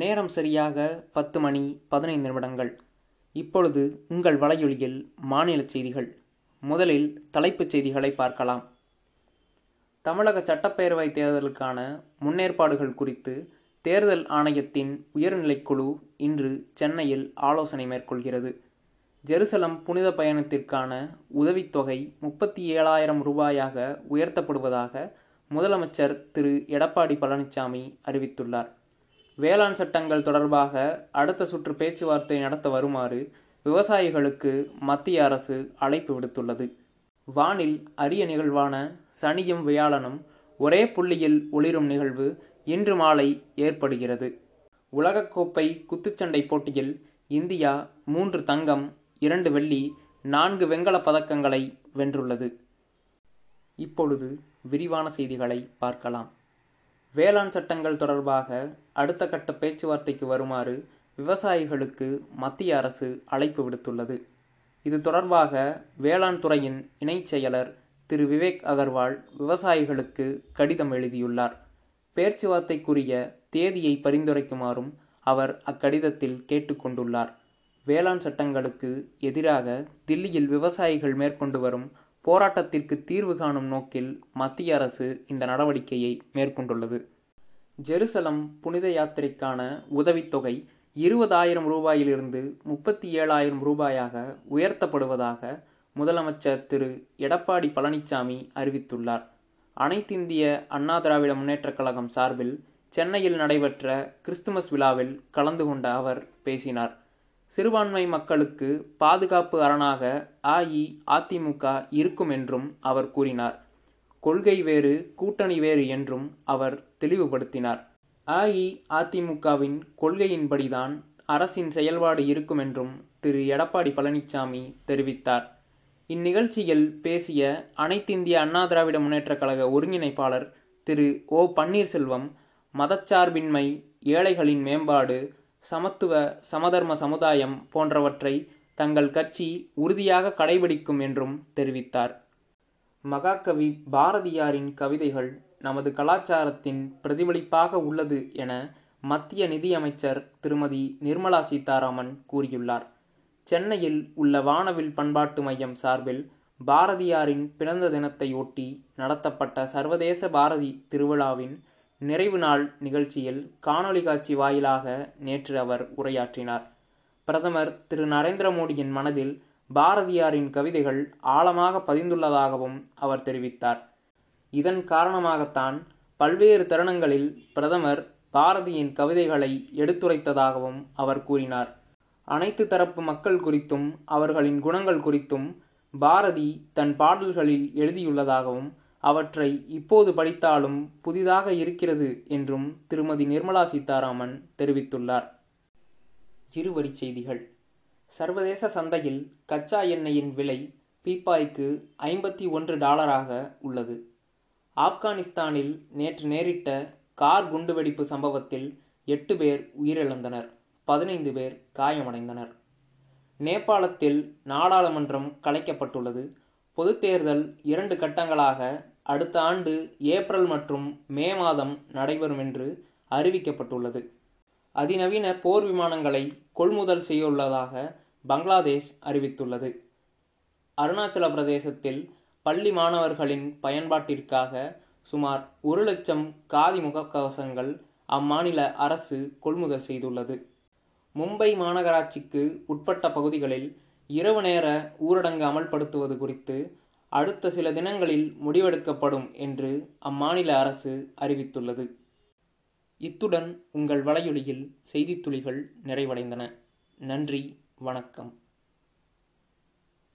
நேரம் சரியாக பத்து மணி பதினைந்து நிமிடங்கள். இப்பொழுது உங்கள் வலையொலியில் மாநில செய்திகள். முதலில் தலைப்புச் செய்திகளை பார்க்கலாம். தமிழக சட்டப்பேரவை தேர்தலுக்கான முன்னேற்பாடுகள் குறித்து தேர்தல் ஆணையத்தின் உயர்நிலைக்குழு இன்று சென்னையில் ஆலோசனை மேற்கொள்கிறது. ஜெருசலம் புனித பயணத்திற்கான உதவித்தொகை முப்பத்தி ஏழாயிரம் ரூபாயாக உயர்த்தப்படுவதாக முதலமைச்சர் திரு. எடப்பாடி பழனிசாமி அறிவித்துள்ளார். வேளாண் சட்டங்கள் தொடர்பாக அடுத்த சுற்று பேச்சுவார்த்தை நடத்த வருமாறு விவசாயிகளுக்கு மத்திய அரசு அழைப்பு விடுத்துள்ளது. வானில் அரிய நிகழ்வான சனியும் வியாழனும் ஒரே புள்ளியில் ஒளிரும் நிகழ்வு இன்று மாலை ஏற்படுகிறது. உலகக்கோப்பை குத்துச்சண்டை போட்டியில் இந்தியா மூன்று தங்கம் இரண்டு வெள்ளி நான்கு வெண்கலப் பதக்கங்களை வென்றுள்ளது. இப்பொழுது விரிவான செய்திகளை பார்க்கலாம். வேளாண் சட்டங்கள் தொடர்பாக அடுத்த கட்ட பேச்சுவார்த்தைக்கு வருமாறு விவசாயிகளுக்கு மத்திய அரசு அழைப்பு விடுத்துள்ளது. இது தொடர்பாக வேளாண் துறையின் இணைச் செயலர் திரு. விவேக் அகர்வால் விவசாயிகளுக்கு கடிதம் எழுதியுள்ளார். பேச்சுவார்த்தைக்குரிய தேதியை பரிந்துரைக்குமாறும் அவர் அக்கடிதத்தில் கேட்டுக்கொண்டுள்ளார் வேளாண் சட்டங்களுக்கு எதிராக தில்லியில் விவசாயிகள் மேற்கொண்டு வரும் போராட்டத்திற்கு தீர்வு காணும் நோக்கில் மத்திய அரசு இந்த நடவடிக்கையை மேற்கொண்டுள்ளது. ஜெருசலம் புனித யாத்திரைக்கான உதவித்தொகை இருபதாயிரம் ரூபாயிலிருந்து முப்பத்தி ஏழாயிரம் ரூபாயாக உயர்த்தப்படுவதாக முதலமைச்சர் திரு. எடப்பாடி பழனிசாமி அறிவித்துள்ளார். அனைத்திந்திய அண்ணா திராவிட முன்னேற்றக் கழகம் சார்பில் சென்னையில் நடைபெற்ற கிறிஸ்துமஸ் விழாவில் கலந்து கொண்ட அவர் பேசினார். சிறுபான்மை மக்களுக்கு பாதுகாப்பு அரணாக அஇஅதிமுக இருக்கும் என்றும் அவர் கூறினார். கொள்கை வேறு கூட்டணி வேறு என்றும் அவர் தெளிவுபடுத்தினார். அஇஅதிமுகவின் கொள்கையின்படிதான் அரசின் செயல்பாடு இருக்கும் என்றும் திரு. எடப்பாடி பழனிசாமி தெரிவித்தார். இந்நிகழ்ச்சியில் பேசிய அனைத்திந்திய அண்ணா திராவிட முன்னேற்றக் கழக ஒருங்கிணைப்பாளர் திரு. ஓ. பன்னீர்செல்வம் மதச்சார்பின்மை ஏழைகளின் மேம்பாடு சமத்துவ சமதர்ம சமுதாயம் போன்றவற்றை தங்கள் கட்சி உறுதியாக கடைபிடிக்கும் என்றும் தெரிவித்தார். மகாகவி பாரதியாரின் கவிதைகள் நமது கலாச்சாரத்தின் பிரதிபலிப்பாக உள்ளது என மத்திய நிதியமைச்சர் திருமதி நிர்மலா சீதாராமன் கூறியுள்ளார். சென்னையில் உள்ள வானவில் பண்பாட்டு மையம் சார்பில் பாரதியாரின் பிறந்த தினத்தை ஒட்டி நடத்தப்பட்ட சர்வதேச பாரதி திருவிழாவின் நிறைவு நாள் நிகழ்ச்சியில் காணொலி காட்சி வாயிலாக நேற்று அவர் உரையாற்றினார். பிரதமர் திரு நரேந்திர மோடியின் மனதில் பாரதியாரின் கவிதைகள் ஆழமாக பதிந்துள்ளதாகவும் அவர் தெரிவித்தார். இதன் காரணமாகத்தான் பல்வேறு தருணங்களில் பிரதமர் பாரதியின் கவிதைகளை எடுத்துரைத்ததாகவும் அவர் கூறினார். அனைத்து தரப்பு மக்கள் குறித்தும் அவர்களின் குணங்கள் குறித்தும் பாரதி தன் பாடல்களில் எழுதியுள்ளதாகவும் அவற்றை இப்போது படித்தாலும் புதிதாக இருக்கிறது என்றும் திருமதி நிர்மலா சீதாராமன் தெரிவித்துள்ளார். இருவரி செய்திகள். சர்வதேச சந்தையில் கச்சா எண்ணெயின் விலை பீப்பாய்க்கு ஐம்பத்தி ஒன்று டாலராக உள்ளது. ஆப்கானிஸ்தானில் நேற்று நேரிட்ட கார் குண்டுவெடிப்பு சம்பவத்தில் எட்டு பேர் உயிரிழந்தனர் பதினைந்து பேர் காயமடைந்தனர். நேபாளத்தில் நாடாளுமன்றம் கலைக்கப்பட்டுள்ளது. பொதுத்தேர்தல் இரண்டு கட்டங்களாக அடுத்த ஆண்டு ஏப்ரல் மற்றும் மே மாதம் நடைபெறும் என்று அறிவிக்கப்பட்டுள்ளது. அதிநவீன போர் விமானங்களை கொள்முதல் செய்யுள்ளதாக பங்களாதேஷ் அறிவித்துள்ளது. அருணாச்சல பிரதேசத்தில் பள்ளி மாணவர்களின் பயன்பாட்டிற்காக சுமார் ஒரு லட்சம் காதி முகக்கவசங்கள் அம்மாநில அரசு கொள்முதல் செய்துள்ளது. மும்பை மாநகராட்சிக்கு உட்பட்ட பகுதிகளில் இரவு நேர ஊரடங்கு அமல்படுத்துவது குறித்து அடுத்த சில தினங்களில் முடிவெடுக்கப்படும் என்று அம்மாநில அரசு அறிவித்துள்ளது. இத்துடன் உங்கள் வலையொலியில் செய்தித்துளிகள் நிறைவடைந்தன. நன்றி வணக்கம்.